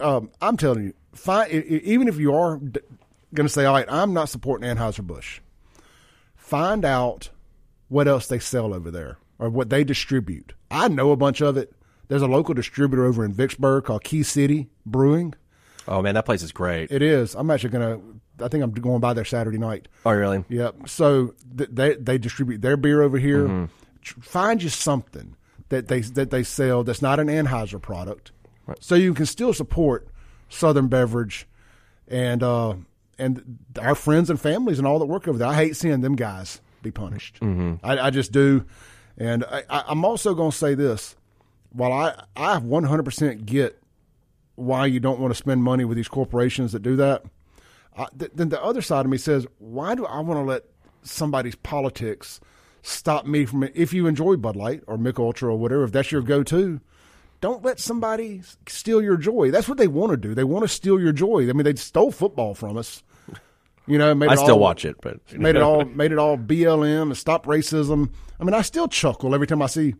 Um, I'm telling you, find, even if you are going to say, all right, I'm not supporting Anheuser-Busch, find out what else they sell over there or what they distribute. I know a bunch of it. There's a local distributor over in Vicksburg called Key City Brewing. Oh man, that place is great. It is. I'm actually gonna. I think I'm going by there Saturday night. Oh really? Yep. So th- they they distribute their beer over here. Mm-hmm. Find you something that they that they sell that's not an Anheuser product, right. so you can still support Southern beverage, and uh, and our friends and families and all that work over there. I hate seeing them guys be punished. Mm-hmm. I, I, just do, and I, I'm also going to say this: while I I 100% get why you don't want to spend money with these corporations that do that, I, th- then the other side of me says, why do I want to let somebody's politics stop me from if you enjoy Bud Light or Mich Ultra or whatever, if that's your go-to, don't let somebody steal your joy. That's what they want to do. They want to steal your joy. I mean, they stole football from us. You know, I still all, watch it, but made it all made it all BLM and stop racism. I mean, I still chuckle every time I see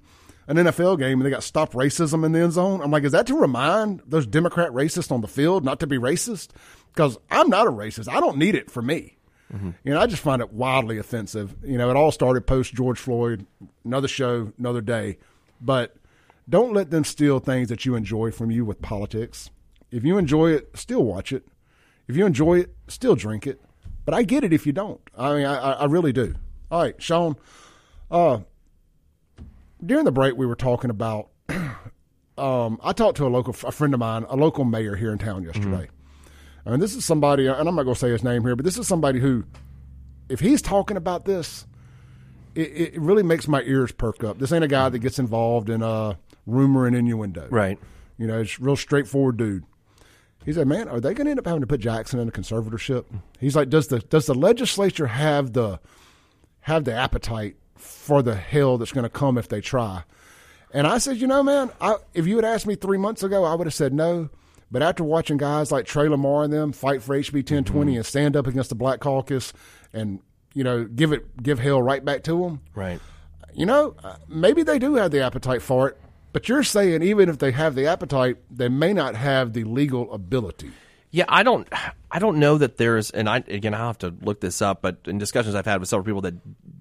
an NFL game and they got stop racism in the end zone. I'm like, is that to remind those Democrat racists on the field not to be racist? Because I'm not a racist. I don't need it for me. Mm-hmm. You know, I just find it wildly offensive. You know, it all started post George Floyd, another show, another day. But don't let them steal things that you enjoy from you with politics. If you enjoy it, still watch it. If you enjoy it, still drink it. But I get it if you don't. I mean, I, I really do. All right, Shaun. Uh, during the break, we were talking about. um, I talked to a local, a friend of mine, a local mayor here in town yesterday. Mm-hmm. And this is somebody, and I'm not going to say his name here, but this is somebody who, if he's talking about this, it, it, really makes my ears perk up. This ain't a guy that gets involved in uh, rumor and innuendo. Right. You know, it's real straightforward dude. He said, "Man, are they going to end up having to put Jackson in a conservatorship?" He's like, "Does the does the legislature have the have the appetite for the hell that's going to come if they try. And I said, you know, man, I, if you had asked me three months ago, I would have said no. But after watching guys like Trey Lamar and them fight for HB 1020 mm-hmm. and stand up against the Black Caucus and, you know, give it, give hell right back to them. Right. You know, uh, maybe they do have the appetite for it. But you're saying even if they have the appetite, they may not have the legal ability. Yeah, I don't. I don't know that there's, and I again, I'll have to look this up. But in discussions I've had with several people that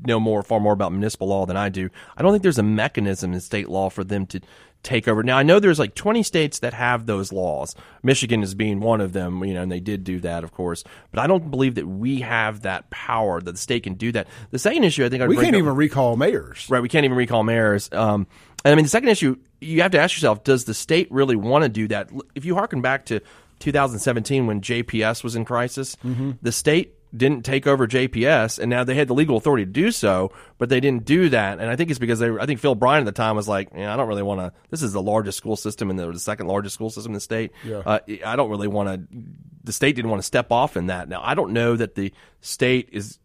know more, far more about municipal law than I do, I don't think there's a mechanism in state law for them to take over. Now I know there's like 20 states that have those laws. Michigan is being one of them, you know, and they did do that, of course. But I don't believe that we have that power that the state can do that. The second issue, I think, I'd we can't up, even recall mayors. Right, we can't even recall mayors. Um, and I mean, the second issue, you have to ask yourself: Does the state really want to do that? If you harken back to 2017 when JPS was in crisis, mm-hmm. the state didn't take over JPS, and now they had the legal authority to do so, but they didn't do that. And I think it's because they, I think Phil Bryant at the time was like, yeah, I don't really want to. This is the largest school system and the, the second largest school system in the state. Yeah. Uh, I don't really want to. The state didn't want to step off in that. Now I don't know that the state is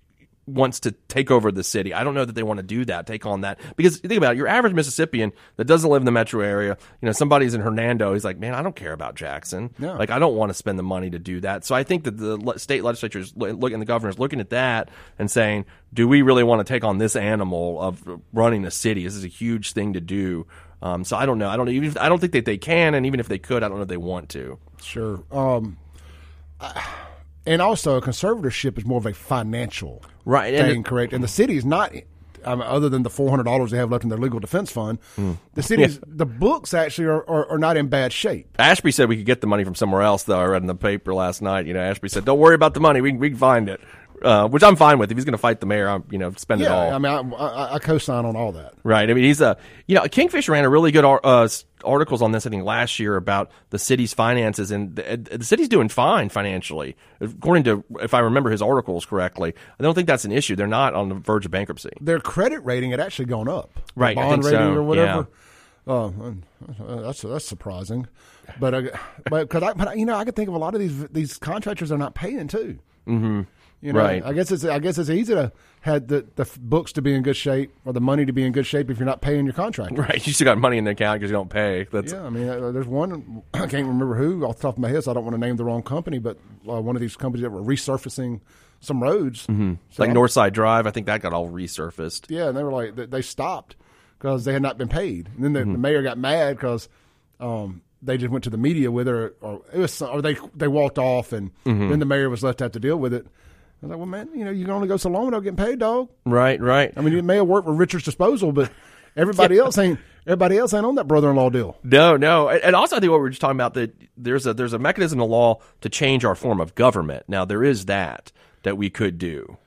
wants to take over the city. I don't know that they want to do that, take on that. Because think about it, your average Mississippian that doesn't live in the metro area, you know, somebody's in Hernando, he's like, man, I don't care about Jackson. No. Like, I don't want to spend the money to do that. So I think that the state legislatures looking, the governor's looking at that and saying, do we really want to take on this animal of running a city? This is a huge thing to do. Um, so I don't know. I don't even. I don't think that they can, and even if they could, I don't know if they want to. Sure. Um, I, and also, a conservatorship is more of a financial right thing, and correct? And the city is not. I mean, other than the four hundred dollars they have left in their legal defense fund, mm. the city's yeah. the books actually are, are, are, not in bad shape. Ashby said we could get the money from somewhere else. Though I read in the paper last night. You know, Ashby said, "Don't worry about the money. We we can find it." Uh, which I'm fine with. If he's going to fight the mayor, I'm you know spend yeah, it all. I mean, I, I, I, co-sign on all that. Right. I mean, he's a you know Kingfisher ran a really good uh, articles on this I think last year about the city's finances, and the, the, city's doing fine financially, according to if I remember his articles correctly. I don't think that's an issue. They're not on the verge of bankruptcy. Their credit rating had actually gone up. Right. bond rating so. or whatever. Yeah. Oh, that's that's surprising, but uh, but because I but you know I could think of a lot of these these contractors are not paying too. Mm-hmm. You know, right. I guess it's I guess it's easy to have the, the books to be in good shape or the money to be in good shape if you're not paying your contractor. Right. You still got money in the account because you don't pay. That's yeah. I mean, uh, there's one I can't remember who off the top of my head, so I don't want to name the wrong company, but uh, one of these companies that were resurfacing some roads, mm-hmm. so like Northside Drive. I think that got all resurfaced. Yeah, and they were like they stopped because they had not been paid, and then the, mm-hmm. the mayor got mad because. Um, they just went to the media with it, or, it was, or they they walked off, and then the mayor was left to have to deal with it. I was like, well, man, you know, you can only go so long without getting paid, dog. Right, right. I mean, it may have worked for Richard's disposal, but everybody else ain't. Everybody else ain't on that brother-in-law deal. No, no, and also I think what we were just talking about that there's a there's a mechanism in the law to change our form of government. Now there is that that we could do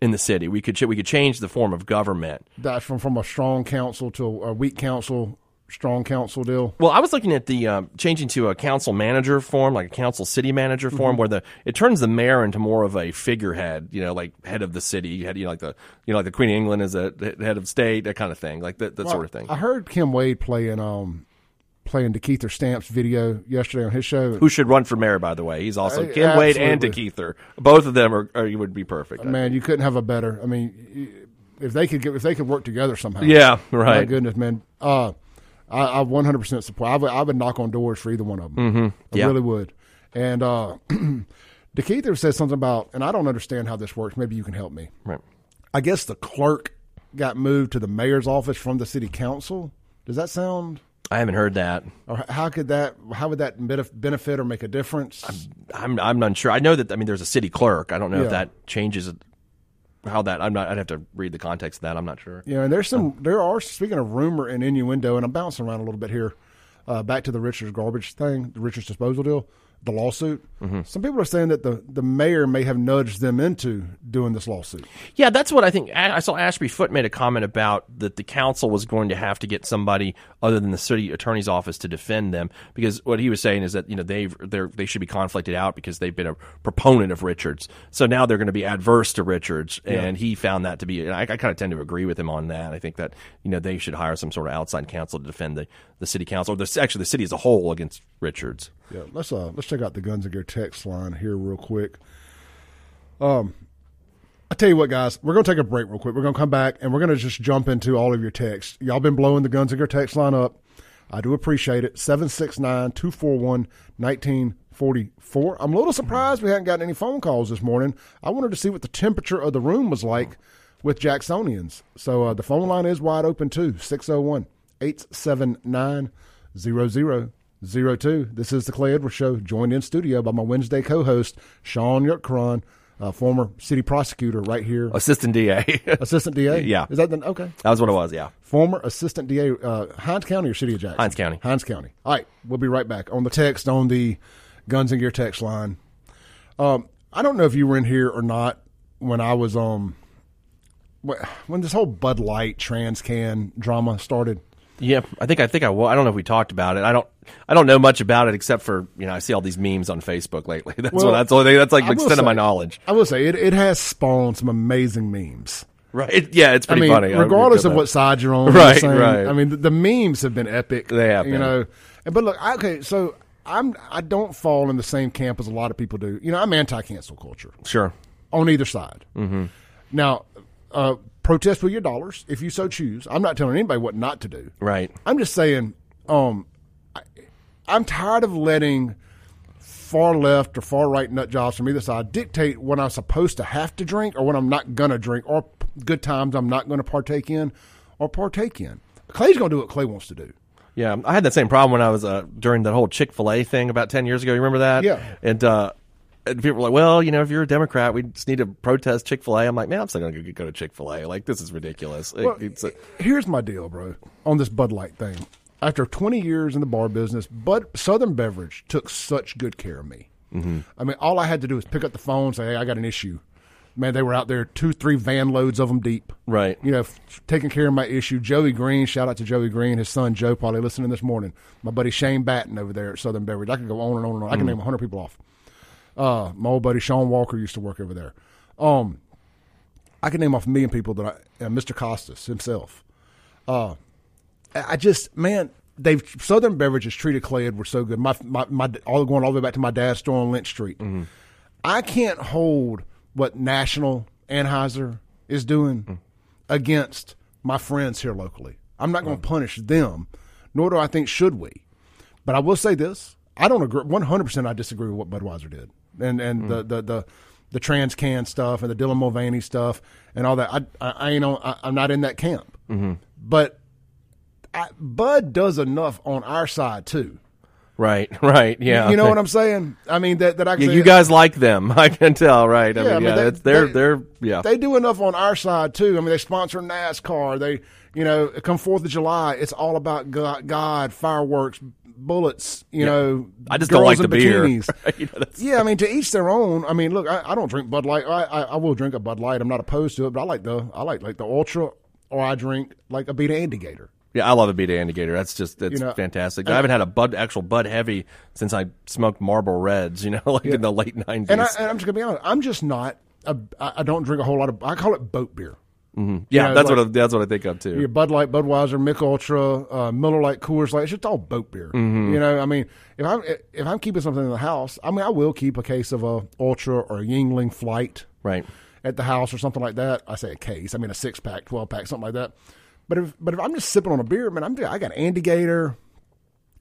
in the city. We could we could change the form of government. That's from from a strong council to a weak council, strong council deal. Well, I was looking at the um, changing to a council manager form, like a council city manager form, where the it turns the mayor into more of a figurehead, you know, like head of the city, head, you know, like the you know, like the Queen of England is a head of state, that kind of thing, like that, that sort of thing. I heard Kim Wade playing um playing DeKeither Stamps video yesterday on his show. Who should run for mayor? By the way, he's also Uh, Kim Wade and absolutely. DeKeither. Both of them are, are would be perfect. I man, you couldn't have a better. I mean, if they could get if they could work together somehow. Yeah, My right. goodness, man. Uh, I, I 100% support. I would, I would knock on doors for either one of them. Mm-hmm. I Yeah. really would. And uh, DeKeither said something about, and I don't understand how this works. Maybe you can help me. Right. I guess the clerk got moved to the mayor's office from the city council. Does that sound? I haven't heard that. Or how could that? How would that benefit or make a difference? I'm I'm not sure. I know that. I mean, there's a city clerk. I don't know Yeah. if that changes how that. I'm not. I'd have to read the context of that. I'm not sure. Yeah, and there's some. There are speaking of rumor and innuendo, and I'm bouncing around a little bit here. Uh, back to the Richards garbage thing, the Richards disposal deal, the lawsuit. Mm-hmm. Some people are saying that the the mayor may have nudged them into doing this lawsuit. Yeah, that's what I think. I saw Ashby Foote made a comment about that the council was going to have to get somebody other than the city attorney's office to defend them because what he was saying is that you know they they they should be conflicted out because they've been a proponent of Richards, so now they're going to be adverse to Richards, and he found that to be. And I, I kind of tend to agree with him on that. I think that you know they should hire some sort of outside counsel to defend the the city council, or the, actually the city as a whole against Richards. Yeah, let's uh let's check out the Guns and Gear text line here real quick. Um, I tell you what, guys, we're gonna take a break real quick. We're gonna come back and we're gonna just jump into all of your texts. Y'all been blowing the Guns and Gear text line up. I do appreciate it. 769-241-1944. I'm a little surprised we hadn't gotten any phone calls this morning. I wanted to see what the temperature of the room was like with Jacksonians. So uh, the phone line is wide open too. 601 879 0002. This is the Clay Edwards Show, joined in studio by my Wednesday co host, Shaun Yurtkuran, uh, former city prosecutor right here. Assistant DA. Assistant DA? Yeah. Is that the, okay? that was what it was. Yeah. Former assistant DA, uh, Hinds County or City of Jackson? Hinds County. Hinds County. All right, we'll be right back on the text on the Guns and Gear text line. Um, I don't know if you were in here or not when I was um when this whole Bud Light trans can drama started. Yeah, I think I think I will. I don't know if we talked about it. I don't I don't know much about it except for you know I see all these memes on Facebook lately. That's Well, what that's only that's like the extent of my knowledge. I will say it, it has spawned some amazing memes. Right? Yeah, it's I pretty mean, funny. Regardless of what side you're on, Right, saying, right. I mean, the, the memes have been epic. They have you been. know. And- But look, okay, so I'm I don't fall in the same camp as a lot of people do. You know, I'm anti-cancel culture. Sure. on either side. Mm-hmm. Now, uh, protest with your dollars if you so choose. I'm not telling anybody what not to do. Right. I'm just saying, um, I, I'm tired of letting far left or far right nut jobs from either side dictate what I'm supposed to have to drink or what I'm not gonna drink or good times I'm not gonna partake in or partake in. Clay's gonna do what Clay wants to do. Yeah, I had that same problem when I was uh, during that whole Chick Fil A thing about ten years ago. You remember that? Yeah. And uh, and people were like, "Well, you know, if you're a Democrat, we just need to protest Chick Fil A." I'm like, "Man, I'm still going to go to Chick Fil A. Like, this is ridiculous." It- Well, it's a, here's my deal, bro, on this Bud Light thing. After 20 years in the bar business, Bud Southern Beverage took such good care of me. Mm-hmm. I mean, all I had to do was pick up the phone say, "Hey, I got an issue." Man, they were out there, two, three van loads of them deep. right. You know, f- taking care of my issue. Joey Green, shout out to Joey Green, his son Joe, probably listening this morning. My buddy Shane Batten over there at Southern Beverage. I could go on and on and on. I can name 100 people off. Uh, my old buddy Sean Walker used to work over there. Um, I can name off a million people that I, uh, Mr. Costas himself. Uh, I just, man, they've Southern Beverages treated Clay Edwards so good. My, my, my, all going all the way back to my dad's store on Lynch Street. I can't hold what National Anheuser is doing against my friends here locally. I'm not going to punish them, nor do I think should we. But I will say this: I don't agree. 100. percent I disagree with what Budweiser did, and and the, mm. the the the trans can stuff and the Dylan Mulvaney stuff and all that. I I, I ain't on, I, I'm not in that camp. Mm-hmm. But I, Bud does enough on our side too. Right, right, yeah. You know what I'm saying? I mean that that I can Yeah, you guys like them. I can tell, right? I Yeah, I mean, mean, yeah, they- they're they- they're yeah. They do enough on our side too. I mean, they sponsor NASCAR. They, you know, come Fourth of July, it's all about God, God fireworks, bullets. You know, I just don't like the beer. bikinis. You know, Yeah, I mean, to each their own. I mean, look, I, I don't drink Bud Light. I, I I will drink a Bud Light. I'm not opposed to it, but I like the I like like the Ultra, or I drink like Abita Andygator. Yeah, I love Abita Andygator. That's just that's You know, fantastic. I haven't had a Bud actual Bud Heavy since I smoked Marlboro Reds. You know, like in the late nineties. And, I, and I'm just gonna be honest. I'm just not. A, I I don't drink a whole lot of. I call it boat beer. yeah, know, that's like- what I, that's what I think of too. Your Bud Light, Budweiser, Mich Ultra, uh, Miller Lite, Coors Light. It's just all boat beer. You know, I mean, if I'm if I'm keeping something in the house, I mean, I will keep a case of a Ultra or a Yuengling Flight Right. at the house or something like that. I say a case. I mean, a six pack, twelve pack, something like that. But if but if I'm just sipping on a beer, man, I'm I got Andygator,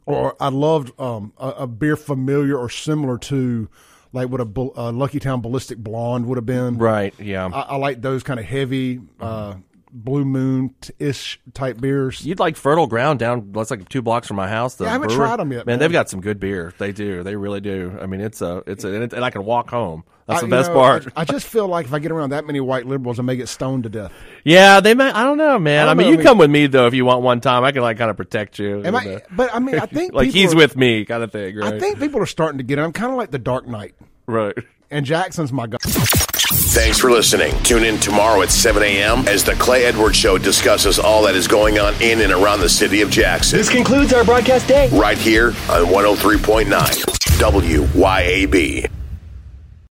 or I loved um, a, a beer familiar or similar to like what a Bull- uh, Lucky Town Ballistic Blonde would have been. Right. Yeah. I, I like those kind of heavy uh, Blue Moon ish type beers. You'd like Fertile Ground down. That's like two blocks from my house. The Yeah, I haven't brewery. tried 'em yet, Man, man. they've got some good beer. They do. They really do. I mean, it's a it's a and, it, and I can walk home. That's I- the you best know, part. I, I just feel like if I get around that many white liberals, I may get stoned to death. yeah, they may. I don't know, man. I I, don't mean, know, you I mean- come with me though if you want one time. I can like kind of protect you. Am I? But I mean, I think like he's are- with me, kind of thing. Right. I think people are starting to get it. I'm kind of like the Dark Knight, right. and Jackson's my guy. Thanks for listening. Tune in tomorrow at 7 a.m. as the Clay Edwards Show discusses all that is going on in and around the city of Jackson. This concludes our broadcast day. Right here on 103.9 WYAB.